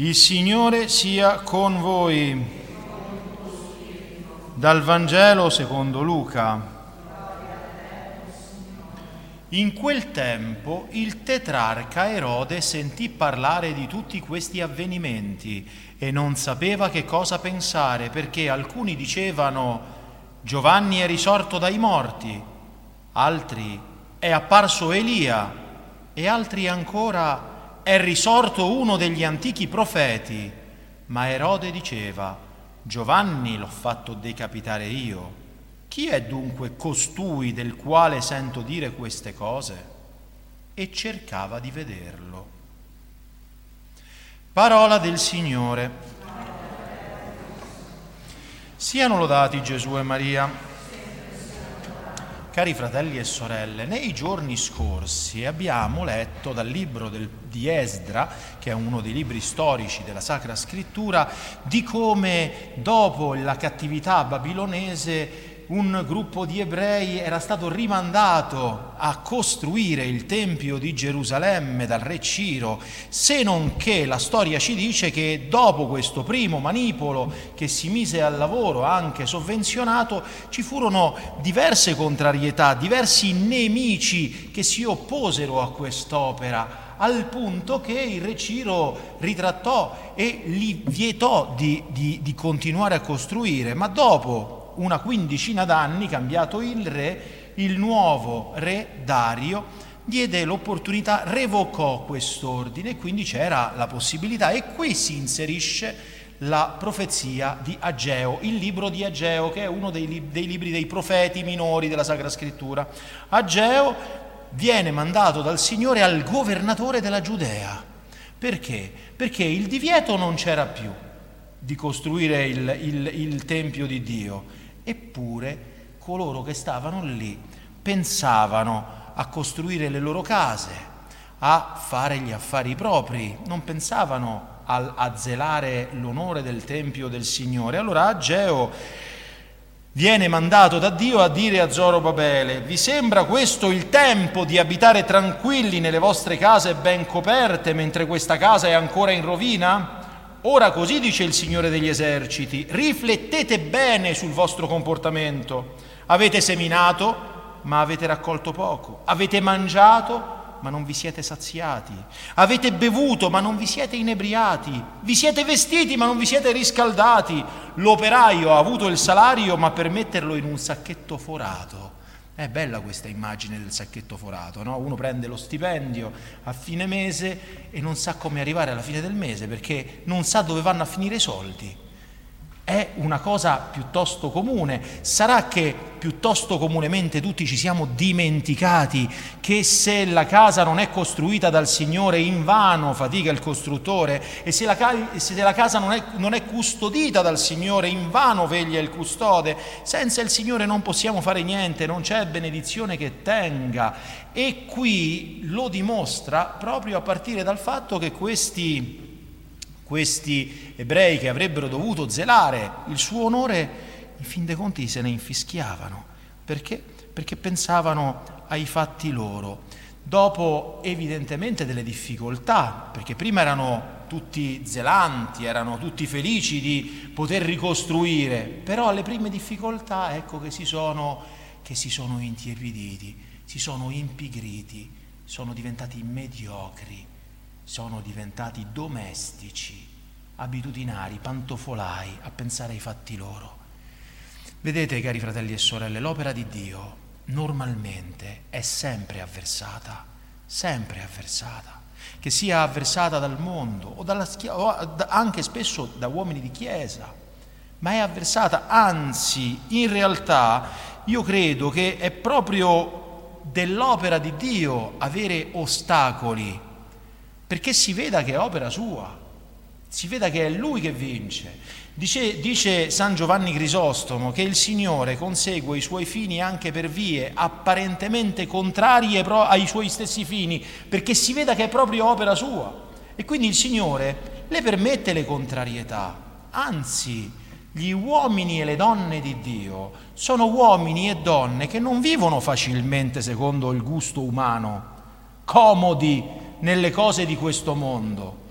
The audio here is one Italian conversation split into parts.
Il Signore sia con voi. Dal Vangelo secondo Luca. In quel tempo il tetrarca Erode sentì parlare di tutti questi avvenimenti e non sapeva che cosa pensare perché alcuni dicevano Giovanni è risorto dai morti, altri è apparso Elia e altri ancora è risorto uno degli antichi profeti, ma Erode diceva, Giovanni l'ho fatto decapitare io. Chi è dunque costui del quale sento dire queste cose? E cercava di vederlo. Parola del Signore. Siano lodati Gesù e Maria. Cari fratelli e sorelle, nei giorni scorsi abbiamo letto dal libro del, di Esdra, che è uno dei libri storici della Sacra Scrittura, di come dopo la cattività babilonese un gruppo di ebrei era stato rimandato a costruire il Tempio di Gerusalemme dal re Ciro, se non che la storia ci dice che dopo questo primo manipolo che si mise al lavoro anche sovvenzionato, ci furono diverse contrarietà, diversi nemici che si opposero a quest'opera al punto che il re Ciro ritrattò e li vietò di, di, di continuare a costruire, ma dopo una quindicina d'anni, cambiato il re, il nuovo re Dario diede l'opportunità, revocò quest'ordine e quindi c'era la possibilità e qui si inserisce la profezia di Ageo, il libro di Ageo che è uno dei, dei libri dei profeti minori della Sacra Scrittura. Ageo viene mandato dal Signore al governatore della Giudea. Perché? Perché il divieto non c'era più di costruire il, il, il Tempio di Dio Eppure coloro che stavano lì pensavano a costruire le loro case, a fare gli affari propri, non pensavano a, a zelare l'onore del Tempio del Signore. Allora Ageo viene mandato da Dio a dire a Zorobabele, vi sembra questo il tempo di abitare tranquilli nelle vostre case ben coperte mentre questa casa è ancora in rovina? Ora così dice il Signore degli eserciti, riflettete bene sul vostro comportamento. Avete seminato, ma avete raccolto poco. Avete mangiato, ma non vi siete saziati. Avete bevuto, ma non vi siete inebriati. Vi siete vestiti, ma non vi siete riscaldati. L'operaio ha avuto il salario, ma per metterlo in un sacchetto forato. È bella questa immagine del sacchetto forato, no? Uno prende lo stipendio a fine mese e non sa come arrivare alla fine del mese perché non sa dove vanno a finire i soldi è una cosa piuttosto comune. Sarà che piuttosto comunemente tutti ci siamo dimenticati che se la casa non è costruita dal Signore in vano fatica il costruttore e se la, se la casa non è, non è custodita dal Signore in vano veglia il custode. Senza il Signore non possiamo fare niente, non c'è benedizione che tenga. E qui lo dimostra proprio a partire dal fatto che questi questi ebrei che avrebbero dovuto zelare il suo onore, in fin dei conti se ne infischiavano. Perché? Perché pensavano ai fatti loro. Dopo evidentemente delle difficoltà, perché prima erano tutti zelanti, erano tutti felici di poter ricostruire, però alle prime difficoltà ecco che si sono, che si sono intiepiditi, si sono impigriti, sono diventati mediocri sono diventati domestici, abitudinari, pantofolai a pensare ai fatti loro. Vedete, cari fratelli e sorelle, l'opera di Dio normalmente è sempre avversata, sempre avversata, che sia avversata dal mondo o, dalla, o anche spesso da uomini di chiesa, ma è avversata, anzi, in realtà io credo che è proprio dell'opera di Dio avere ostacoli perché si veda che è opera sua, si veda che è lui che vince. Dice, dice, San Giovanni Crisostomo che il Signore consegue i suoi fini anche per vie apparentemente contrarie ai suoi stessi fini, perché si veda che è proprio opera sua. E quindi il Signore le permette le contrarietà, anzi gli uomini e le donne di Dio sono uomini e donne che non vivono facilmente secondo il gusto umano, comodi nelle cose di questo mondo.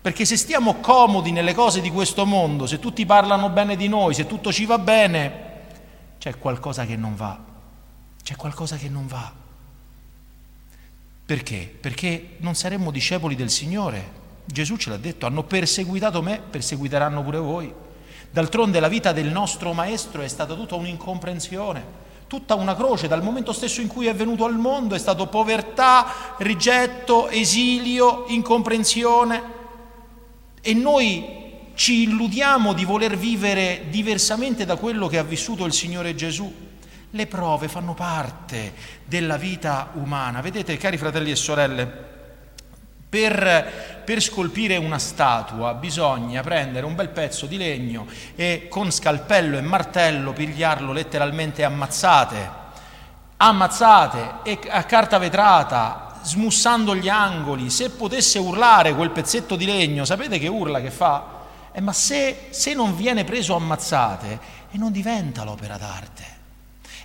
Perché se stiamo comodi nelle cose di questo mondo, se tutti parlano bene di noi, se tutto ci va bene, c'è qualcosa che non va. C'è qualcosa che non va. Perché? Perché non saremmo discepoli del Signore. Gesù ce l'ha detto, hanno perseguitato me, perseguiteranno pure voi. D'altronde la vita del nostro Maestro è stata tutta un'incomprensione tutta una croce, dal momento stesso in cui è venuto al mondo è stato povertà, rigetto, esilio, incomprensione. E noi ci illudiamo di voler vivere diversamente da quello che ha vissuto il Signore Gesù. Le prove fanno parte della vita umana. Vedete, cari fratelli e sorelle, per, per, scolpire una statua bisogna prendere un bel pezzo di legno e con scalpello e martello pigliarlo letteralmente ammazzate, ammazzate e a carta vetrata, smussando gli angoli. Se potesse urlare quel pezzetto di legno, sapete che urla che fa? Eh, ma se, se non viene preso ammazzate, e non diventa l'opera d'arte.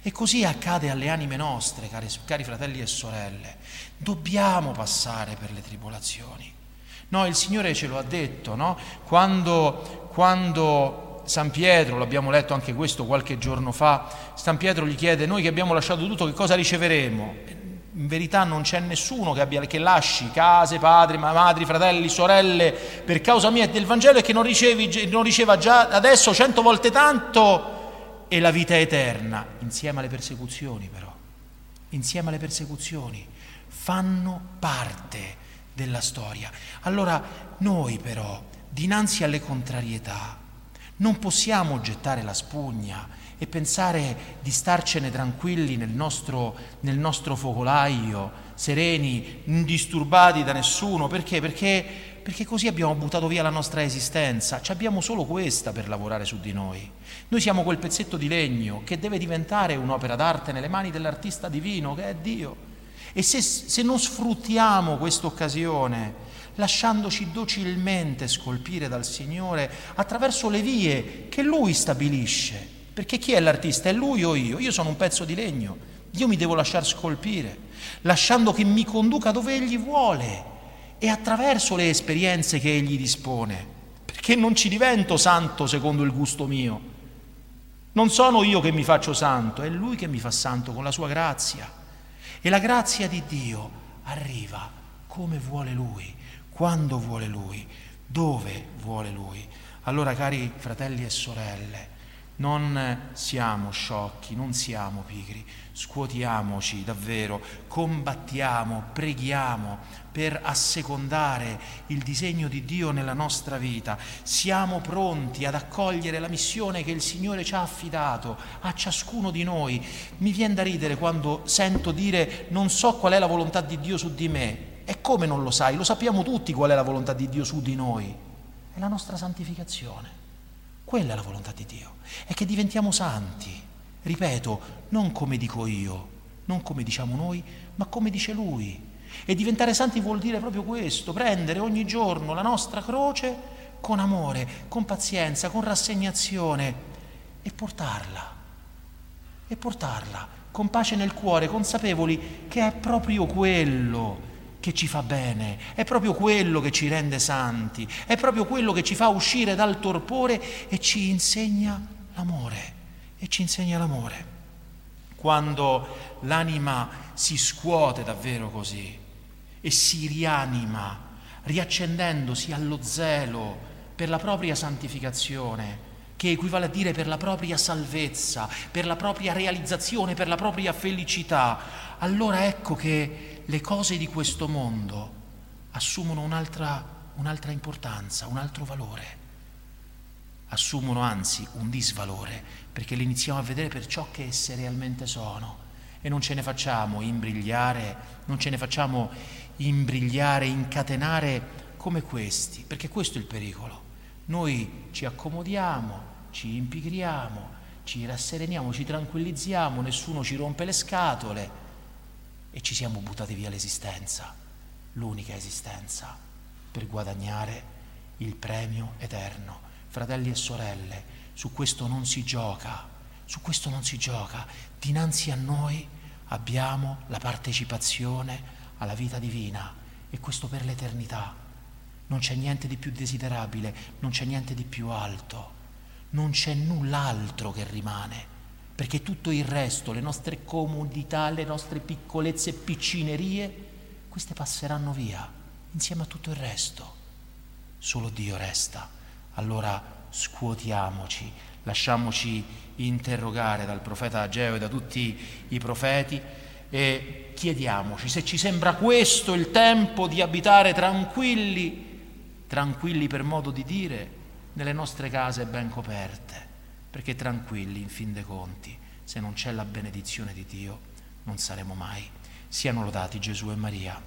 E così accade alle anime nostre, cari, cari fratelli e sorelle. Dobbiamo passare per le tribolazioni. No, il Signore ce lo ha detto, no? Quando, quando San Pietro, l'abbiamo letto anche questo qualche giorno fa, San Pietro gli chiede, noi che abbiamo lasciato tutto, che cosa riceveremo? In verità non c'è nessuno che, abbia, che lasci case, padri, madri, fratelli, sorelle per causa mia e del Vangelo e che non, ricevi, non riceva già adesso cento volte tanto e la vita eterna, insieme alle persecuzioni però, insieme alle persecuzioni, fanno parte della storia. Allora noi però, dinanzi alle contrarietà, non possiamo gettare la spugna e pensare di starcene tranquilli nel nostro, nel nostro focolaio, sereni, indisturbati da nessuno. Perché? Perché, perché così abbiamo buttato via la nostra esistenza. Ci abbiamo solo questa per lavorare su di noi. Noi siamo quel pezzetto di legno che deve diventare un'opera d'arte nelle mani dell'artista divino che è Dio. E se, se non sfruttiamo questa occasione, lasciandoci docilmente scolpire dal Signore attraverso le vie che Lui stabilisce, perché chi è l'artista? È Lui o io? Io sono un pezzo di legno, io mi devo lasciare scolpire, lasciando che mi conduca dove Egli vuole e attraverso le esperienze che Egli dispone, perché non ci divento santo secondo il gusto mio, non sono io che mi faccio santo, è Lui che mi fa santo con la sua grazia. E la grazia di Dio arriva come vuole Lui, quando vuole Lui, dove vuole Lui. Allora, cari fratelli e sorelle, non siamo sciocchi, non siamo pigri, scuotiamoci davvero, combattiamo, preghiamo per assecondare il disegno di Dio nella nostra vita. Siamo pronti ad accogliere la missione che il Signore ci ha affidato a ciascuno di noi. Mi viene da ridere quando sento dire non so qual è la volontà di Dio su di me. E come non lo sai? Lo sappiamo tutti qual è la volontà di Dio su di noi. È la nostra santificazione. Quella è la volontà di Dio, è che diventiamo santi, ripeto, non come dico io, non come diciamo noi, ma come dice Lui. E diventare santi vuol dire proprio questo, prendere ogni giorno la nostra croce con amore, con pazienza, con rassegnazione e portarla, e portarla con pace nel cuore, consapevoli che è proprio quello che ci fa bene, è proprio quello che ci rende santi, è proprio quello che ci fa uscire dal torpore e ci insegna l'amore, e ci insegna l'amore. Quando l'anima si scuote davvero così e si rianima, riaccendendosi allo zelo per la propria santificazione, che equivale a dire per la propria salvezza, per la propria realizzazione, per la propria felicità, allora ecco che le cose di questo mondo assumono un'altra, un'altra importanza, un altro valore. Assumono anzi un disvalore perché le iniziamo a vedere per ciò che esse realmente sono e non ce ne facciamo imbrigliare, non ce ne facciamo imbrigliare, incatenare come questi, perché questo è il pericolo. Noi ci accomodiamo, ci impigriamo, ci rassereniamo, ci tranquillizziamo, nessuno ci rompe le scatole e ci siamo buttati via l'esistenza, l'unica esistenza, per guadagnare il premio eterno. Fratelli e sorelle, su questo non si gioca, su questo non si gioca. Dinanzi a noi abbiamo la partecipazione alla vita divina e questo per l'eternità. non c'è niente di più desiderabile, non c'è niente di più alto, non c'è null'altro che rimane, perché tutto il resto, le nostre comodità, le nostre piccolezze e piccinerie, queste passeranno via insieme a tutto il resto. Solo Dio resta. Allora scuotiamoci, lasciamoci interrogare dal profeta Ageo e da tutti i profeti e chiediamoci se ci sembra questo il tempo di abitare tranquilli, tranquilli per modo di dire, nelle nostre case ben coperte, perché tranquilli in fin dei conti, se non c'è la benedizione di Dio, non saremo mai. Siano lodati Gesù e Maria.